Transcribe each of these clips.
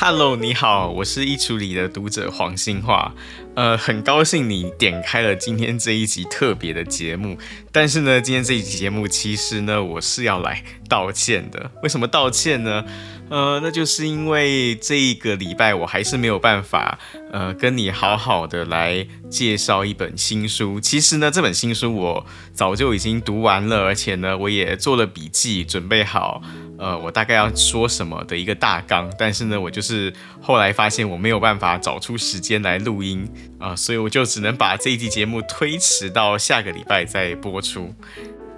Hello，你好，我是衣橱里的读者黄兴化，呃，很高兴你点开了今天这一集特别的节目。但是呢，今天这一集节目其实呢，我是要来道歉的。为什么道歉呢？呃，那就是因为这一个礼拜我还是没有办法，呃，跟你好好的来介绍一本新书。其实呢，这本新书我早就已经读完了，而且呢，我也做了笔记，准备好，呃，我大概要说什么的一个大纲。但是呢，我就是后来发现我没有办法找出时间来录音啊，所以我就只能把这一集节目推迟到下个礼拜再播出。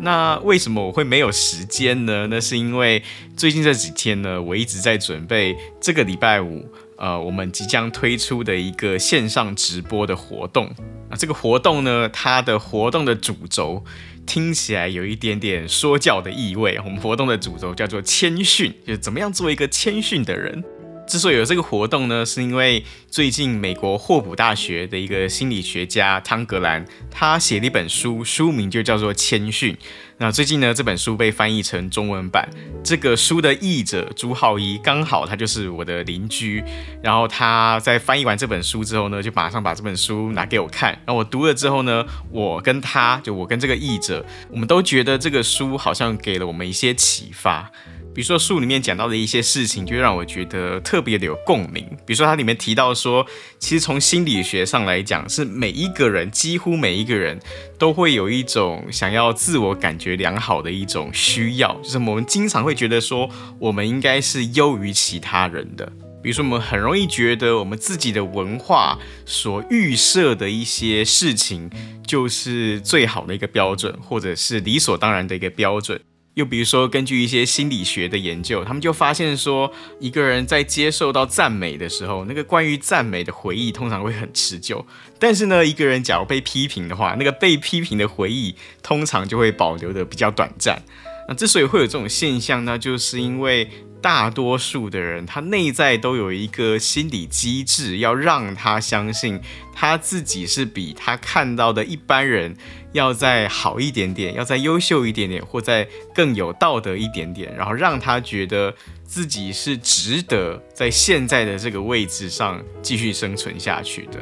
那为什么我会没有时间呢？那是因为最近这几天呢，我一直在准备这个礼拜五，呃，我们即将推出的一个线上直播的活动。那这个活动呢，它的活动的主轴听起来有一点点说教的意味。我们活动的主轴叫做谦逊，就是怎么样做一个谦逊的人。之所以有这个活动呢，是因为最近美国霍普大学的一个心理学家汤格兰，他写了一本书，书名就叫做《谦逊》。那最近呢，这本书被翻译成中文版。这个书的译者朱浩一，刚好他就是我的邻居。然后他在翻译完这本书之后呢，就马上把这本书拿给我看。然后我读了之后呢，我跟他就我跟这个译者，我们都觉得这个书好像给了我们一些启发。比如说书里面讲到的一些事情，就让我觉得特别的有共鸣。比如说它里面提到说，其实从心理学上来讲，是每一个人，几乎每一个人都会有一种想要自我感觉良好的一种需要，就是我们经常会觉得说，我们应该是优于其他人的。比如说我们很容易觉得我们自己的文化所预设的一些事情，就是最好的一个标准，或者是理所当然的一个标准。又比如说，根据一些心理学的研究，他们就发现说，一个人在接受到赞美的时候，那个关于赞美的回忆通常会很持久。但是呢，一个人假如被批评的话，那个被批评的回忆通常就会保留的比较短暂。那之所以会有这种现象呢，就是因为大多数的人他内在都有一个心理机制，要让他相信他自己是比他看到的一般人。要再好一点点，要再优秀一点点，或再更有道德一点点，然后让他觉得自己是值得在现在的这个位置上继续生存下去的。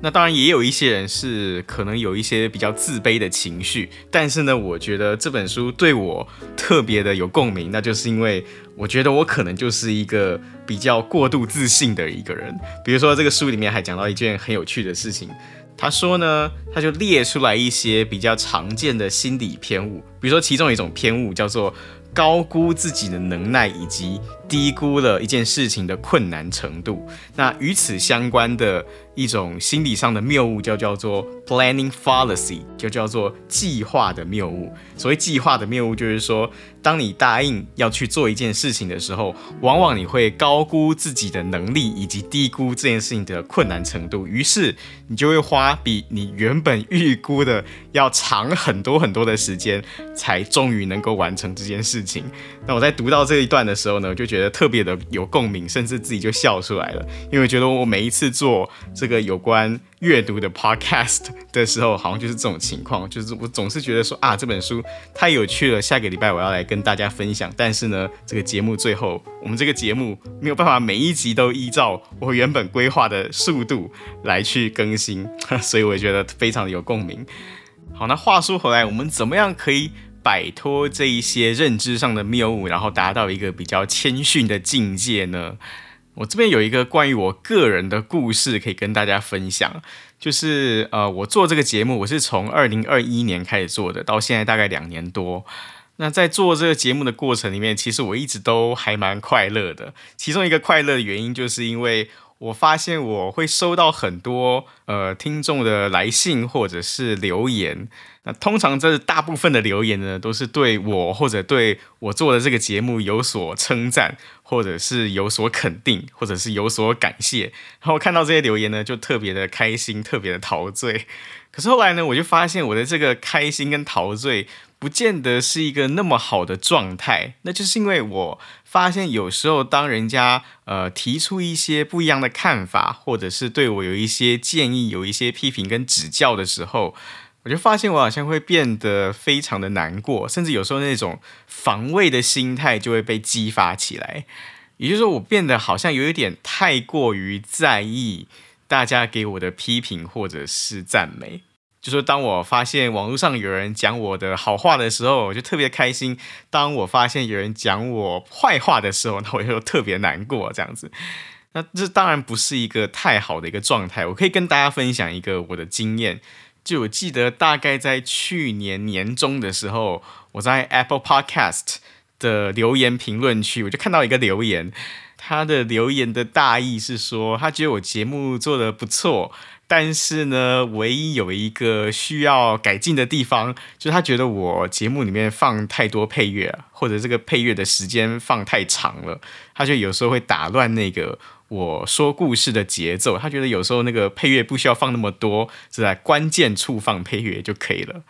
那当然也有一些人是可能有一些比较自卑的情绪，但是呢，我觉得这本书对我特别的有共鸣，那就是因为我觉得我可能就是一个比较过度自信的一个人。比如说这个书里面还讲到一件很有趣的事情。他说呢，他就列出来一些比较常见的心理偏误，比如说其中一种偏误叫做高估自己的能耐，以及低估了一件事情的困难程度。那与此相关的一种心理上的谬误，就叫做 planning fallacy，就叫做计划的谬误。所谓计划的谬误，就是说，当你答应要去做一件事情的时候，往往你会高估自己的能力，以及低估这件事情的困难程度，于是你就会花比你原本预估的要长很多很多的时间，才终于能够完成这件事情。那我在读到这一段的时候呢，我就觉得特别的有共鸣，甚至自己就笑出来了，因为觉得我每一次做这个有关阅读的 podcast 的时候，好像就是这种情况，就是我总是觉得说啊，这本书太有趣了，下个礼拜我要来跟大家分享。但是呢，这个节目最后，我们这个节目没有办法每一集都依照我原本规划的速度来去更新，所以我觉得非常的有共鸣。好，那话说回来，我们怎么样可以摆脱这一些认知上的谬误，然后达到一个比较谦逊的境界呢？我这边有一个关于我个人的故事可以跟大家分享，就是呃，我做这个节目，我是从二零二一年开始做的，到现在大概两年多。那在做这个节目的过程里面，其实我一直都还蛮快乐的。其中一个快乐的原因，就是因为我发现我会收到很多呃听众的来信或者是留言。那通常这大部分的留言呢，都是对我或者对我做的这个节目有所称赞，或者是有所肯定，或者是有所感谢。然后看到这些留言呢，就特别的开心，特别的陶醉。可是后来呢，我就发现我的这个开心跟陶醉，不见得是一个那么好的状态。那就是因为我发现有时候当人家呃提出一些不一样的看法，或者是对我有一些建议、有一些批评跟指教的时候。我就发现我好像会变得非常的难过，甚至有时候那种防卫的心态就会被激发起来。也就是说，我变得好像有一点太过于在意大家给我的批评或者是赞美。就说当我发现网络上有人讲我的好话的时候，我就特别开心；当我发现有人讲我坏话的时候，那我就特别难过。这样子，那这当然不是一个太好的一个状态。我可以跟大家分享一个我的经验，就我记得大概在去年年中的时候，我在 Apple Podcast 的留言评论区，我就看到一个留言，他的留言的大意是说，他觉得我节目做得不错。但是呢，唯一有一个需要改进的地方，就是他觉得我节目里面放太多配乐，或者这个配乐的时间放太长了，他就有时候会打乱那个我说故事的节奏。他觉得有时候那个配乐不需要放那么多，是在关键处放配乐就可以了。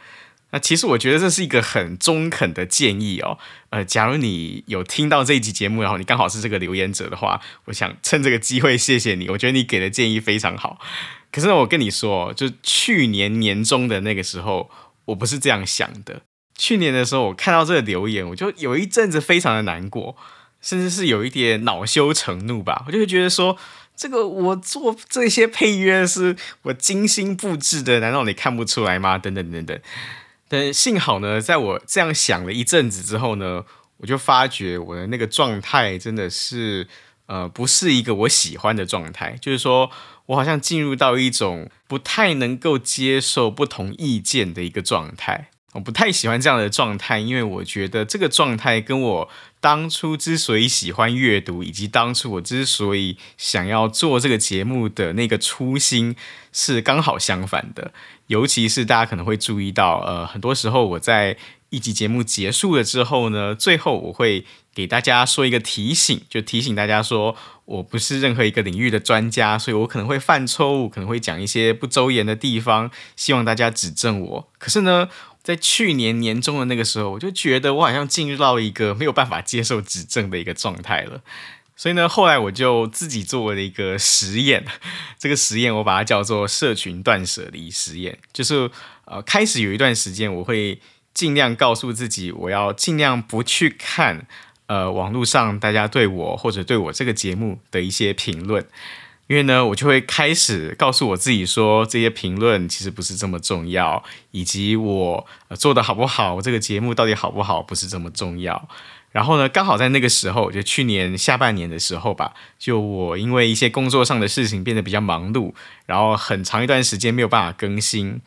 那其实我觉得这是一个很中肯的建议哦。呃，假如你有听到这一集节目，然后你刚好是这个留言者的话，我想趁这个机会谢谢你。我觉得你给的建议非常好。可是我跟你说，就去年年中的那个时候，我不是这样想的。去年的时候，我看到这个留言，我就有一阵子非常的难过，甚至是有一点恼羞成怒吧。我就会觉得说，这个我做这些配乐是我精心布置的，难道你看不出来吗？等等等等。但幸好呢，在我这样想了一阵子之后呢，我就发觉我的那个状态真的是，呃，不是一个我喜欢的状态，就是说。我好像进入到一种不太能够接受不同意见的一个状态，我不太喜欢这样的状态，因为我觉得这个状态跟我当初之所以喜欢阅读，以及当初我之所以想要做这个节目的那个初心是刚好相反的。尤其是大家可能会注意到，呃，很多时候我在一集节目结束了之后呢，最后我会给大家说一个提醒，就提醒大家说。我不是任何一个领域的专家，所以我可能会犯错误，可能会讲一些不周延的地方，希望大家指正我。可是呢，在去年年中的那个时候，我就觉得我好像进入到一个没有办法接受指正的一个状态了。所以呢，后来我就自己做了一个实验，这个实验我把它叫做社群断舍离实验，就是呃，开始有一段时间，我会尽量告诉自己，我要尽量不去看。呃，网络上大家对我或者对我这个节目的一些评论，因为呢，我就会开始告诉我自己说，这些评论其实不是这么重要，以及我做的好不好，我这个节目到底好不好，不是这么重要。然后呢，刚好在那个时候，就去年下半年的时候吧，就我因为一些工作上的事情变得比较忙碌，然后很长一段时间没有办法更新。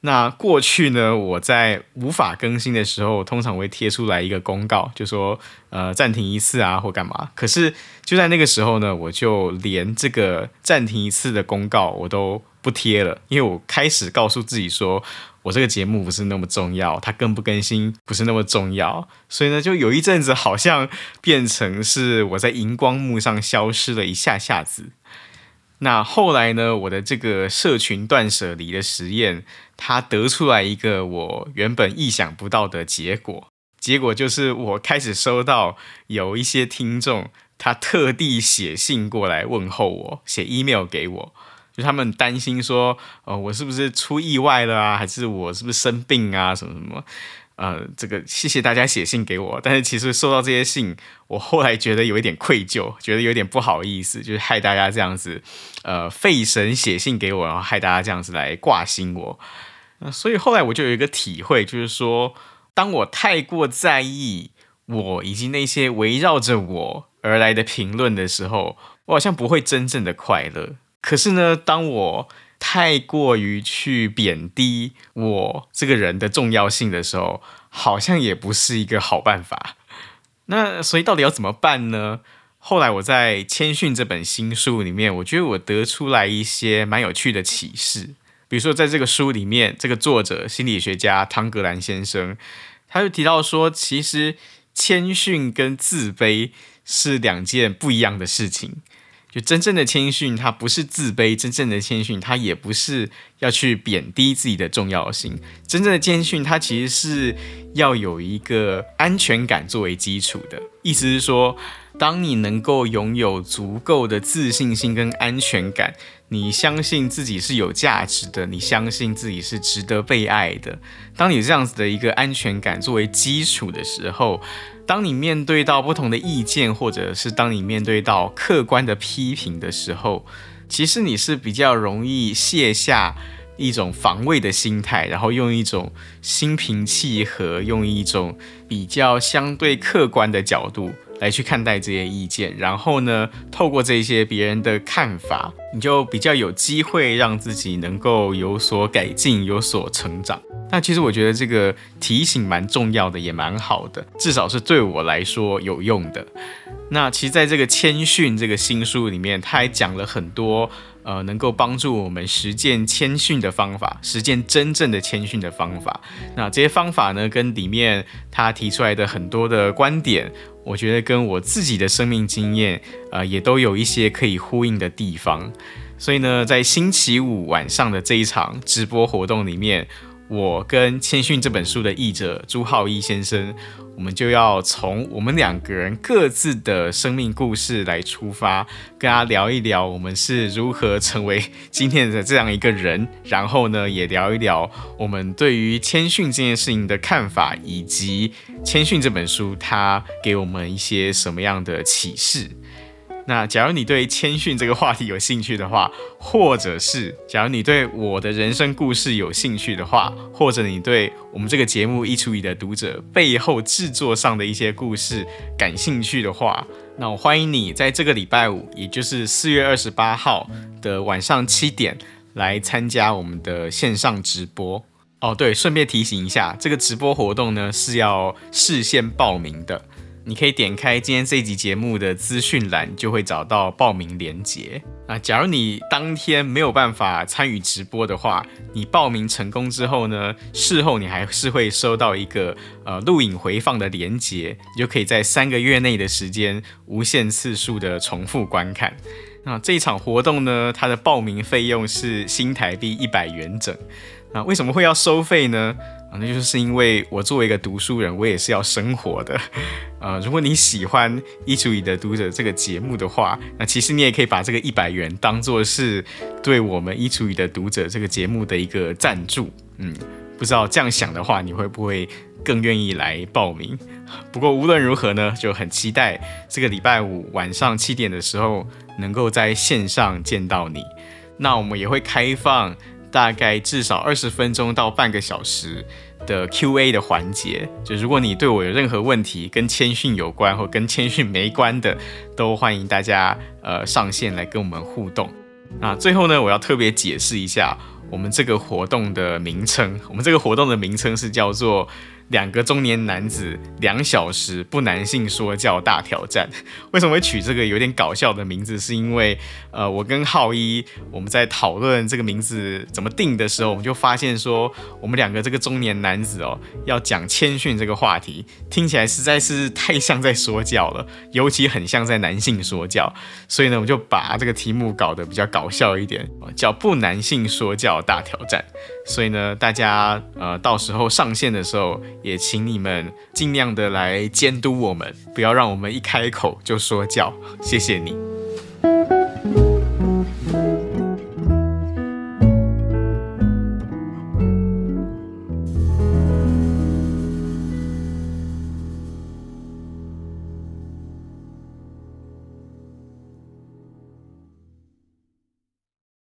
那过去呢，我在无法更新的时候，通常会贴出来一个公告，就说呃暂停一次啊或干嘛。可是就在那个时候呢，我就连这个暂停一次的公告我都不贴了，因为我开始告诉自己说，我这个节目不是那么重要，它更不更新不是那么重要。所以呢，就有一阵子好像变成是我在荧光幕上消失了一下下子。那后来呢，我的这个社群断舍离的实验。它得出来一个我原本意想不到的结果，结果就是我开始收到有一些听众，他特地写信过来问候我，写 email 给我，就他们担心说，呃，我是不是出意外了啊，还是我是不是生病啊，什么什么，呃，这个谢谢大家写信给我，但是其实收到这些信，我后来觉得有一点愧疚，觉得有点不好意思，就是害大家这样子，呃，费神写信给我，然后害大家这样子来挂心我。所以后来我就有一个体会，就是说，当我太过在意我以及那些围绕着我而来的评论的时候，我好像不会真正的快乐。可是呢，当我太过于去贬低我这个人的重要性的时候，好像也不是一个好办法。那所以到底要怎么办呢？后来我在《谦逊》这本新书里面，我觉得我得出来一些蛮有趣的启示。比如说，在这个书里面，这个作者心理学家汤格兰先生，他就提到说，其实谦逊跟自卑是两件不一样的事情。就真正的谦逊，它不是自卑；真正的谦逊，它也不是要去贬低自己的重要性。真正的谦逊，它其实是要有一个安全感作为基础的。意思是说，当你能够拥有足够的自信心跟安全感，你相信自己是有价值的，你相信自己是值得被爱的。当你这样子的一个安全感作为基础的时候，当你面对到不同的意见，或者是当你面对到客观的批评的时候，其实你是比较容易卸下一种防卫的心态，然后用一种心平气和，用一种比较相对客观的角度来去看待这些意见，然后呢，透过这些别人的看法，你就比较有机会让自己能够有所改进，有所成长。那其实我觉得这个提醒蛮重要的，也蛮好的，至少是对我来说有用的。那其实在这个谦逊这个新书里面，他还讲了很多。呃，能够帮助我们实践谦逊的方法，实践真正的谦逊的方法。那这些方法呢，跟里面他提出来的很多的观点，我觉得跟我自己的生命经验，呃，也都有一些可以呼应的地方。所以呢，在星期五晚上的这一场直播活动里面，我跟《谦逊》这本书的译者朱浩一先生，我们就要从我们两个人各自的生命故事来出发，跟他聊一聊我们是如何成为今天的这样一个人，然后呢，也聊一聊我们对于谦逊这件事情的看法，以及《谦逊》这本书它给我们一些什么样的启示。那假如你对谦逊这个话题有兴趣的话，或者是假如你对我的人生故事有兴趣的话，或者你对我们这个节目《一出一的读者》背后制作上的一些故事感兴趣的话，那我欢迎你在这个礼拜五，也就是四月二十八号的晚上七点来参加我们的线上直播。哦，对，顺便提醒一下，这个直播活动呢是要事先报名的。你可以点开今天这集节目的资讯栏，就会找到报名链接。那假如你当天没有办法参与直播的话，你报名成功之后呢，事后你还是会收到一个呃录影回放的链接，你就可以在三个月内的时间无限次数的重复观看。那这一场活动呢，它的报名费用是新台币一百元整。那为什么会要收费呢？啊，那就是因为我作为一个读书人，我也是要生活的。呃，如果你喜欢《一出一的读者》这个节目的话，那其实你也可以把这个一百元当做是对我们《一出一的读者》这个节目的一个赞助。嗯，不知道这样想的话，你会不会更愿意来报名？不过无论如何呢，就很期待这个礼拜五晚上七点的时候能够在线上见到你。那我们也会开放。大概至少二十分钟到半个小时的 Q&A 的环节，就如果你对我有任何问题跟谦逊有关或跟谦逊没关的，都欢迎大家呃上线来跟我们互动。那最后呢，我要特别解释一下我们这个活动的名称，我们这个活动的名称是叫做。两个中年男子两小时不男性说教大挑战，为什么会取这个有点搞笑的名字？是因为呃，我跟浩一我们在讨论这个名字怎么定的时候，我们就发现说，我们两个这个中年男子哦，要讲谦逊这个话题，听起来实在是太像在说教了，尤其很像在男性说教，所以呢，我们就把这个题目搞得比较搞笑一点，叫不男性说教大挑战。所以呢，大家呃到时候上线的时候，也请你们尽量的来监督我们，不要让我们一开口就说教。谢谢你。